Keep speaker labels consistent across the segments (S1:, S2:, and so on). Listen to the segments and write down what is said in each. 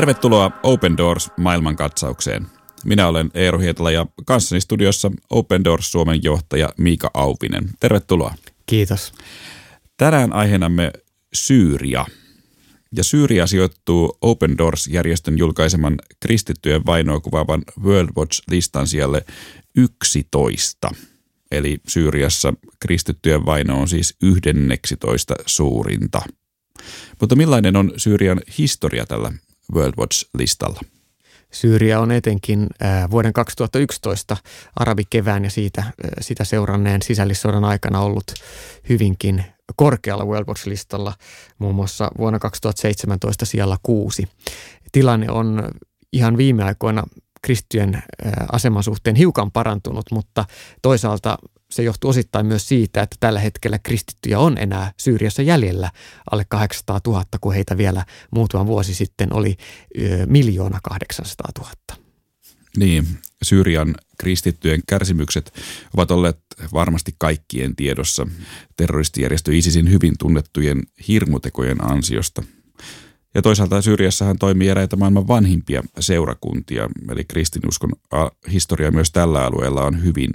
S1: Tervetuloa Open Doors maailmankatsaukseen. Minä olen Eero Hietala ja kanssani studiossa Open Doors Suomen johtaja Miika Auvinen. Tervetuloa.
S2: Kiitos.
S1: Tänään aiheenamme Syyria. Ja Syyria sijoittuu Open Doors-järjestön julkaiseman kristittyjen vainoa kuvaavan World Watch-listan sijalle 11. Eli Syyriassa kristittyjen vaino on siis 11 suurinta. Mutta millainen on Syyrian historia tällä World Watch-listalla?
S2: Syyria on etenkin vuoden 2011 arabikevään ja siitä, sitä seuranneen sisällissodan aikana ollut hyvinkin korkealla World Watch-listalla, muun muassa vuonna 2017 siellä kuusi. Tilanne on ihan viime aikoina kristittyjen aseman suhteen hiukan parantunut, mutta toisaalta se johtuu osittain myös siitä, että tällä hetkellä kristittyjä on enää Syyriassa jäljellä alle 800 000, kun heitä vielä muutama vuosi sitten oli miljoona 800 000.
S1: Niin, Syyrian kristittyjen kärsimykset ovat olleet varmasti kaikkien tiedossa terroristijärjestö ISISin hyvin tunnettujen hirmutekojen ansiosta. Ja toisaalta Syyriassahan toimii eräitä maailman vanhimpia seurakuntia, eli kristinuskon historia myös tällä alueella on hyvin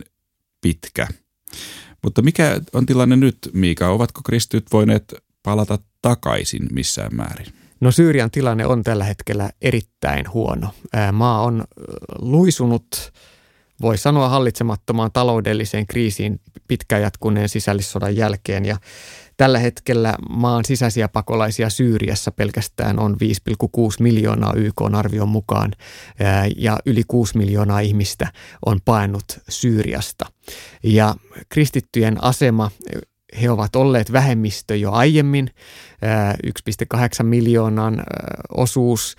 S1: pitkä – mutta mikä on tilanne nyt, Miika? Ovatko kristityt voineet palata takaisin missään määrin?
S2: No Syyrian tilanne on tällä hetkellä erittäin huono. Maa on luisunut, voi sanoa hallitsemattomaan taloudelliseen kriisiin pitkään jatkuneen sisällissodan jälkeen ja Tällä hetkellä maan sisäisiä pakolaisia Syyriassa pelkästään on 5,6 miljoonaa YK arvion mukaan ja yli 6 miljoonaa ihmistä on paennut Syyriasta. Ja kristittyjen asema he ovat olleet vähemmistö jo aiemmin. 1,8 miljoonan osuus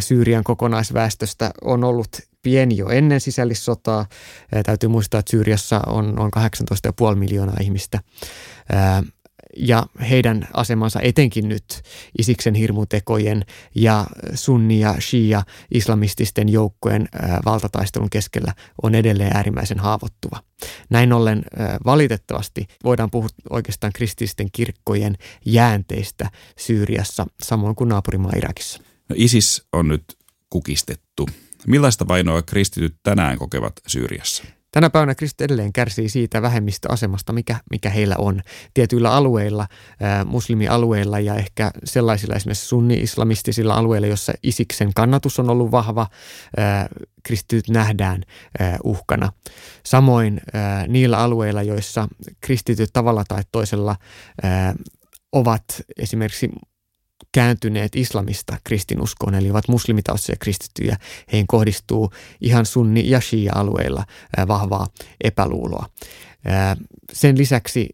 S2: Syyrian kokonaisväestöstä on ollut pieni jo ennen sisällissotaa. Täytyy muistaa, että Syyriassa on noin 18,5 miljoonaa ihmistä ja heidän asemansa etenkin nyt Isiksen hirmutekojen ja sunni- ja shia islamististen joukkojen valtataistelun keskellä on edelleen äärimmäisen haavoittuva. Näin ollen valitettavasti voidaan puhua oikeastaan kristillisten kirkkojen jäänteistä Syyriassa, samoin kuin naapurimaa Irakissa.
S1: No ISIS on nyt kukistettu. Millaista vainoa kristityt tänään kokevat Syyriassa?
S2: Tänä päivänä kristit edelleen kärsii siitä vähemmistöasemasta, mikä, mikä heillä on. Tietyillä alueilla, ää, muslimialueilla ja ehkä sellaisilla esimerkiksi sunni-islamistisilla alueilla, jossa isiksen kannatus on ollut vahva, ää, kristityt nähdään ää, uhkana. Samoin ää, niillä alueilla, joissa kristityt tavalla tai toisella ää, ovat esimerkiksi kääntyneet islamista kristinuskoon, eli ovat muslimitaustaisia kristittyjä. Heihin kohdistuu ihan sunni- ja shia-alueilla vahvaa epäluuloa. Sen lisäksi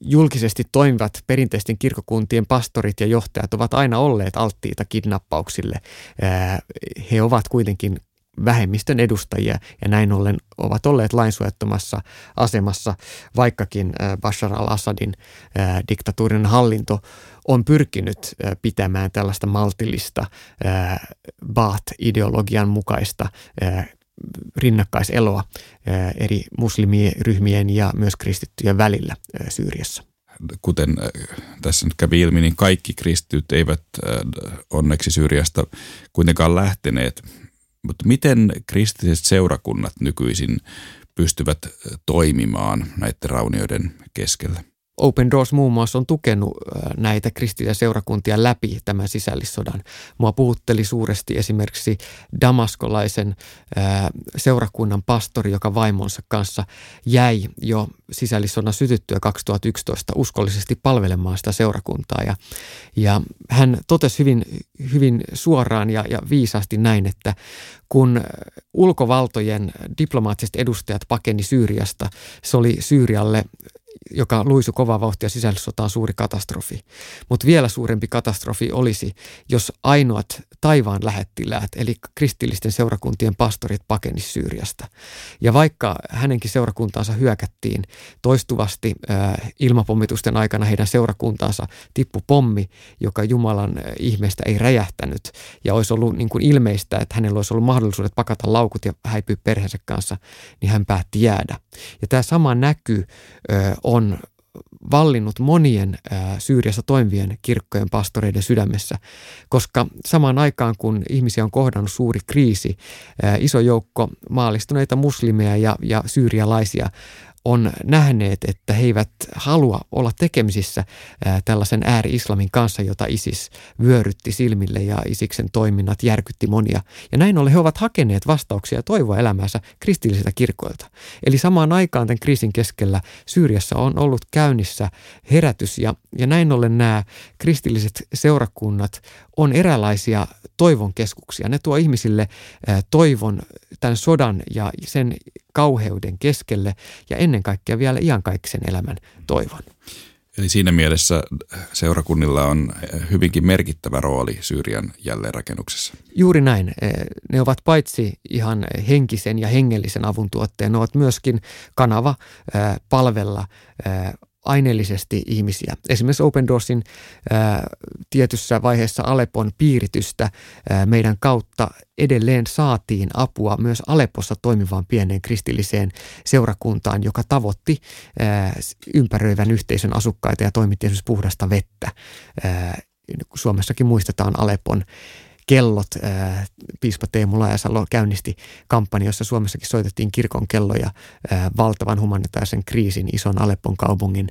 S2: julkisesti toimivat perinteisten kirkokuntien pastorit ja johtajat ovat aina olleet alttiita kidnappauksille. He ovat kuitenkin vähemmistön edustajia ja näin ollen ovat olleet lainsuojattomassa asemassa, vaikkakin Bashar al-Assadin diktatuurin hallinto on pyrkinyt pitämään tällaista maltillista Baath-ideologian mukaista rinnakkaiseloa eri muslimiryhmien ja myös kristittyjen välillä Syyriassa
S1: kuten tässä nyt kävi ilmi, niin kaikki kristityt eivät onneksi Syyriasta kuitenkaan lähteneet. Mutta miten kristilliset seurakunnat nykyisin pystyvät toimimaan näiden raunioiden keskellä?
S2: Open Doors muun muassa on tukenut näitä kristillisiä seurakuntia läpi tämän sisällissodan. Mua puhutteli suuresti esimerkiksi damaskolaisen seurakunnan pastori, joka vaimonsa kanssa jäi jo sisällissodan sytyttyä 2011 uskollisesti palvelemaan sitä seurakuntaa. Ja, ja hän totesi hyvin, hyvin suoraan ja, ja viisaasti näin, että kun ulkovaltojen diplomaattiset edustajat pakeni Syyriasta, se oli Syyrialle joka luisu kovaa vauhtia sisällissotaan suuri katastrofi. Mutta vielä suurempi katastrofi olisi, jos ainoat taivaan lähettiläät, eli kristillisten seurakuntien pastorit pakenis Syyriasta. Ja vaikka hänenkin seurakuntaansa hyökättiin toistuvasti äh, ilmapommitusten aikana heidän seurakuntaansa tippu pommi, joka Jumalan äh, ihmeestä ei räjähtänyt ja olisi ollut niin kuin ilmeistä, että hänellä olisi ollut mahdollisuudet pakata laukut ja häipyä perheensä kanssa, niin hän päätti jäädä. Ja tämä sama näky äh, on vallinnut monien Syyriassa toimivien kirkkojen pastoreiden sydämessä, koska samaan aikaan kun ihmisiä on kohdannut suuri kriisi, iso joukko maallistuneita muslimeja ja, ja syyrialaisia on nähneet, että he eivät halua olla tekemisissä tällaisen ääri-islamin kanssa, jota ISIS vyörytti silmille ja Isiksen toiminnat järkytti monia. Ja näin ollen he ovat hakeneet vastauksia ja toivoa elämäänsä kristillisiltä kirkoilta. Eli samaan aikaan tämän kriisin keskellä Syyriassa on ollut käynnissä herätys ja, ja näin ollen nämä kristilliset seurakunnat on eräänlaisia toivon keskuksia. Ne tuo ihmisille toivon tämän sodan ja sen kauheuden keskelle ja ennen kaikkea vielä iankaikkisen elämän toivon.
S1: Eli siinä mielessä seurakunnilla on hyvinkin merkittävä rooli Syyrian jälleenrakennuksessa.
S2: Juuri näin. Ne ovat paitsi ihan henkisen ja hengellisen avun tuotteen, ne ovat myöskin kanava palvella aineellisesti ihmisiä. Esimerkiksi Open Doorsin ää, tietyssä vaiheessa Alepon piiritystä ää, meidän kautta edelleen saatiin apua myös Aleppossa toimivaan pieneen kristilliseen seurakuntaan, joka tavoitti ää, ympäröivän yhteisön asukkaita ja toimitti esimerkiksi puhdasta vettä. Ää, Suomessakin muistetaan Alepon kellot. Piispa Teemu Laajasalo käynnisti kampanja, jossa Suomessakin soitettiin kirkon kelloja valtavan humanitaarisen kriisin ison Aleppon kaupungin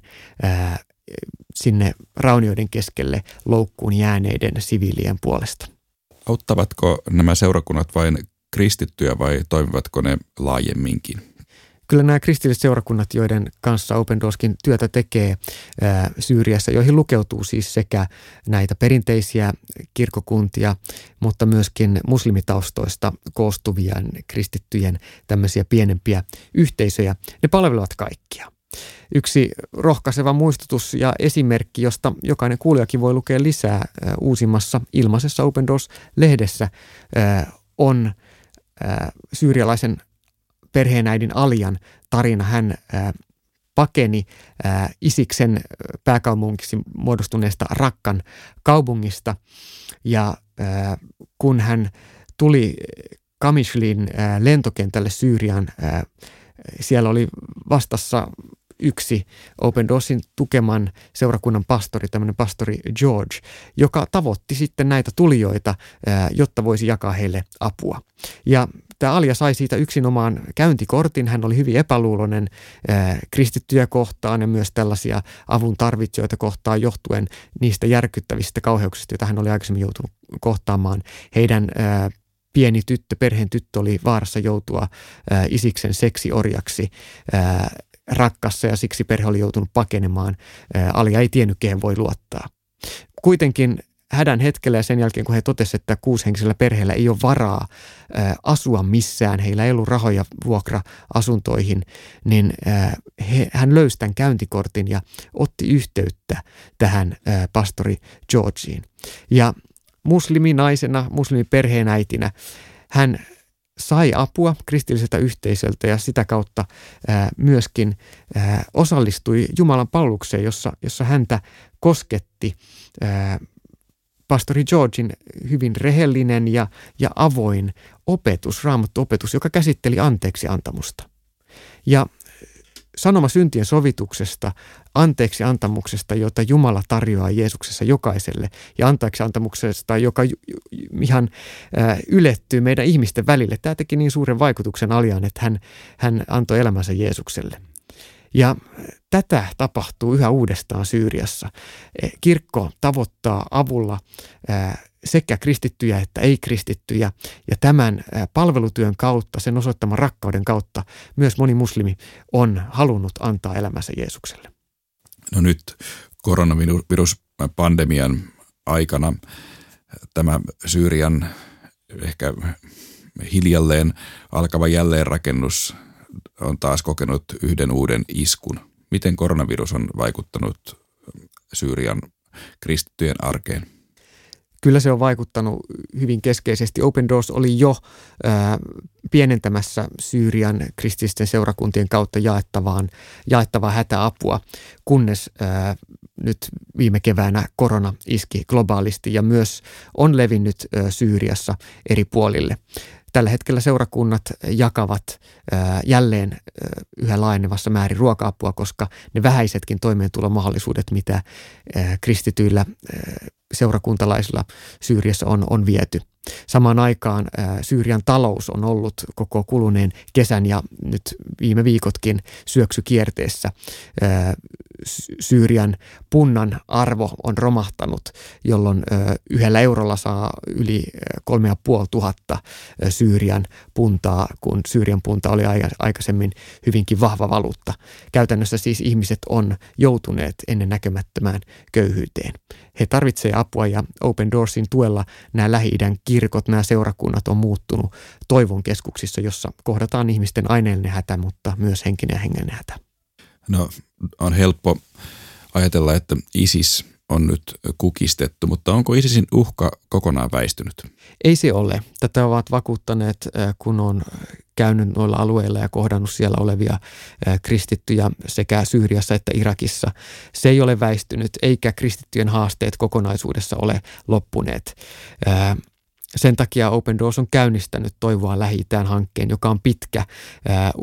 S2: sinne raunioiden keskelle loukkuun jääneiden siviilien puolesta.
S1: Auttavatko nämä seurakunnat vain kristittyjä vai toimivatko ne laajemminkin?
S2: Kyllä nämä kristilliset seurakunnat, joiden kanssa Open Doorskin työtä tekee ää, Syyriassa, joihin lukeutuu siis sekä näitä perinteisiä kirkokuntia, mutta myöskin muslimitaustoista koostuvia kristittyjen tämmöisiä pienempiä yhteisöjä, ne palvelevat kaikkia. Yksi rohkaiseva muistutus ja esimerkki, josta jokainen kuulijakin voi lukea lisää uusimmassa ilmaisessa Open Doors-lehdessä, on syyrialaisen perheenäidin Alian tarina. Hän ää, pakeni ää, Isiksen pääkaupungiksi muodostuneesta Rakkan kaupungista ja ää, kun hän tuli Kamishlin lentokentälle Syyrian, siellä oli vastassa yksi Open Doorsin tukeman seurakunnan pastori, tämmöinen pastori George, joka tavoitti sitten näitä tulijoita, jotta voisi jakaa heille apua. Ja Tämä Alia sai siitä yksinomaan käyntikortin. Hän oli hyvin epäluuloinen kristittyjä kohtaan ja myös tällaisia avun tarvitsijoita kohtaan johtuen niistä järkyttävistä kauheuksista, joita hän oli aikaisemmin joutunut kohtaamaan. Heidän pieni tyttö, perheen tyttö oli vaarassa joutua Isiksen seksiorjaksi rakkassa ja siksi perhe oli joutunut pakenemaan. Alia ei tiennyt, kehen voi luottaa. Kuitenkin hädän hetkellä ja sen jälkeen, kun he totesivat, että kuushenkisellä perheellä ei ole varaa asua missään, heillä ei ollut rahoja vuokra-asuntoihin, niin he, hän löysi tämän käyntikortin ja otti yhteyttä tähän pastori Georgiin. Ja musliminaisena, muslimiperheenäitinä hän sai apua kristilliseltä yhteisöltä ja sitä kautta myöskin osallistui Jumalan palvelukseen, jossa, jossa häntä kosketti pastori Georgin hyvin rehellinen ja, ja avoin opetus, raamattu opetus, joka käsitteli anteeksi antamusta. Ja sanoma syntien sovituksesta, anteeksi antamuksesta, jota Jumala tarjoaa Jeesuksessa jokaiselle, ja anteeksi antamuksesta, joka ihan äh, ylettyy meidän ihmisten välille. Tämä teki niin suuren vaikutuksen aljaan, että hän, hän antoi elämänsä Jeesukselle. Ja tätä tapahtuu yhä uudestaan Syyriassa. E, kirkko tavoittaa avulla sekä kristittyjä että ei-kristittyjä. Ja tämän palvelutyön kautta, sen osoittaman rakkauden kautta, myös moni muslimi on halunnut antaa elämänsä Jeesukselle.
S1: No nyt koronaviruspandemian aikana tämä Syyrian ehkä hiljalleen alkava jälleenrakennus on taas kokenut yhden uuden iskun. Miten koronavirus on vaikuttanut Syyrian kristittyjen arkeen?
S2: Kyllä se on vaikuttanut hyvin keskeisesti. Open Doors oli jo ää, pienentämässä Syyrian kristillisten seurakuntien kautta jaettavaan, jaettavaa hätäapua, kunnes ää, nyt viime keväänä korona iski globaalisti ja myös on levinnyt ää, Syyriassa eri puolille. Tällä hetkellä seurakunnat jakavat jälleen yhä laajenevassa määrin ruoka-apua, koska ne vähäisetkin toimeentulomahdollisuudet, mitä kristityillä seurakuntalaisilla Syyriassa on, on viety. Samaan aikaan Syyrian talous on ollut koko kuluneen kesän ja nyt viime viikotkin syöksykierteessä. Syyrian punnan arvo on romahtanut, jolloin yhdellä eurolla saa yli kolme ja puoli tuhatta Syyrian puntaa, kun Syyrian punta oli aikaisemmin hyvinkin vahva valuutta. Käytännössä siis ihmiset on joutuneet ennen näkemättömään köyhyyteen. He tarvitsevat apua ja Open Doorsin tuella nämä Lähi-idän kirkot, nämä seurakunnat on muuttunut toivon keskuksissa, jossa kohdataan ihmisten aineellinen hätä, mutta myös henkinen ja hengellinen hätä.
S1: No on helppo ajatella, että ISIS on nyt kukistettu, mutta onko ISISin uhka kokonaan väistynyt?
S2: Ei se ole. Tätä ovat vakuuttaneet, kun on käynyt noilla alueilla ja kohdannut siellä olevia kristittyjä sekä Syyriassa että Irakissa. Se ei ole väistynyt, eikä kristittyjen haasteet kokonaisuudessa ole loppuneet. Sen takia Open Doors on käynnistänyt Toivoa lähi hankkeen, joka on pitkä,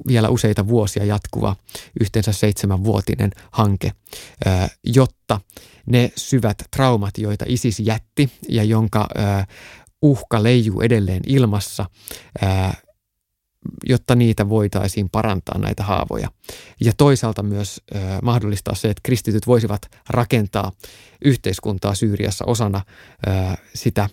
S2: vielä useita vuosia jatkuva, yhteensä seitsemänvuotinen hanke, jotta ne syvät traumat, joita ISIS jätti ja jonka uhka leijuu edelleen ilmassa, jotta niitä voitaisiin parantaa näitä haavoja. Ja toisaalta myös mahdollistaa se, että kristityt voisivat rakentaa yhteiskuntaa Syyriassa osana sitä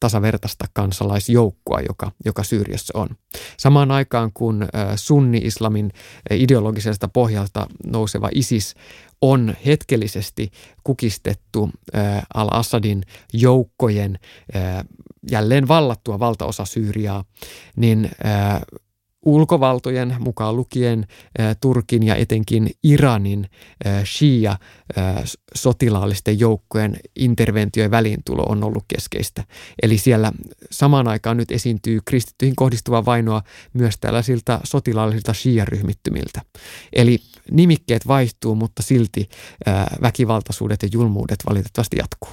S2: tasavertaista kansalaisjoukkoa, joka, joka Syyriassa on. Samaan aikaan kun sunni-islamin ideologisesta pohjalta nouseva ISIS on hetkellisesti kukistettu al-Assadin joukkojen jälleen vallattua valtaosa Syyriaa, niin ulkovaltojen mukaan lukien Turkin ja etenkin Iranin Shia sotilaallisten joukkojen interventio ja väliintulo on ollut keskeistä. Eli siellä samaan aikaan nyt esiintyy kristittyihin kohdistuvaa vainoa myös tällaisilta sotilaallisilta Shia-ryhmittymiltä. Eli nimikkeet vaihtuu, mutta silti väkivaltaisuudet ja julmuudet valitettavasti jatkuu.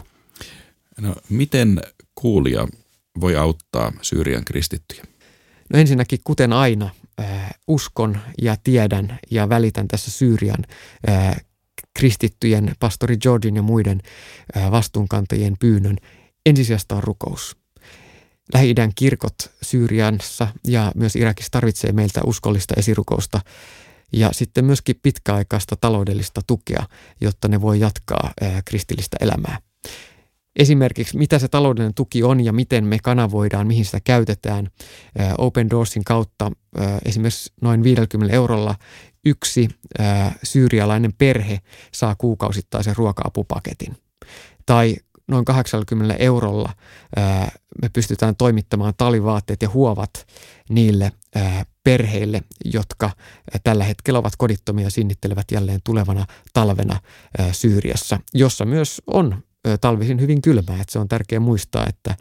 S1: No, miten kuulija voi auttaa Syyrian kristittyjä?
S2: No ensinnäkin, kuten aina, äh, uskon ja tiedän ja välitän tässä Syyrian äh, kristittyjen, pastori Georgin ja muiden äh, vastuunkantajien pyynnön. Ensisijasta on rukous. Lähi-idän kirkot Syyriassa ja myös Irakissa tarvitsee meiltä uskollista esirukousta ja sitten myöskin pitkäaikaista taloudellista tukea, jotta ne voi jatkaa kristillistä elämää. Esimerkiksi mitä se taloudellinen tuki on ja miten me kanavoidaan, mihin sitä käytetään. Open Doorsin kautta esimerkiksi noin 50 eurolla yksi syyrialainen perhe saa kuukausittaisen ruoka-apupaketin. Tai noin 80 eurolla me pystytään toimittamaan talivaatteet ja huovat niille perheille, jotka tällä hetkellä ovat kodittomia ja sinnittelevät jälleen tulevana talvena Syyriassa, jossa myös on talvisin hyvin kylmää. Että se on tärkeää muistaa, että,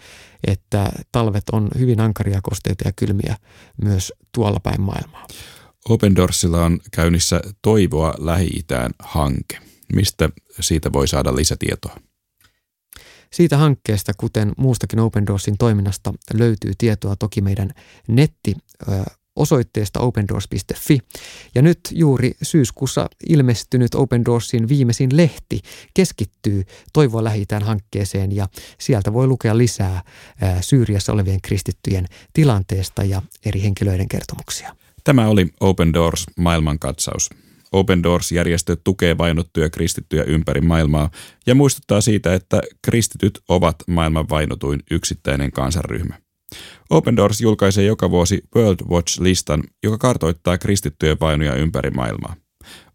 S2: että talvet on hyvin ankaria, kosteita ja kylmiä myös tuolla päin maailmaa.
S1: Open Doorsilla on käynnissä Toivoa Lähi-Itään hanke. Mistä siitä voi saada lisätietoa?
S2: Siitä hankkeesta, kuten muustakin Open Doorsin toiminnasta, löytyy tietoa toki meidän netti osoitteesta opendoors.fi. Ja nyt juuri syyskuussa ilmestynyt Open Doorsin viimeisin lehti keskittyy Toivoa lähitään hankkeeseen ja sieltä voi lukea lisää Syyriassa olevien kristittyjen tilanteesta ja eri henkilöiden kertomuksia.
S1: Tämä oli Open Doors maailmankatsaus. Open Doors-järjestö tukee vainottuja kristittyjä ympäri maailmaa ja muistuttaa siitä, että kristityt ovat maailman vainotuin yksittäinen kansanryhmä. Open Doors julkaisee joka vuosi World Watch-listan, joka kartoittaa kristittyjen vainoja ympäri maailmaa.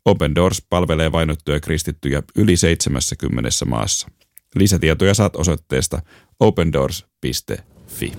S1: Open Doors palvelee vainottuja kristittyjä yli 70 maassa. Lisätietoja saat osoitteesta opendoors.fi.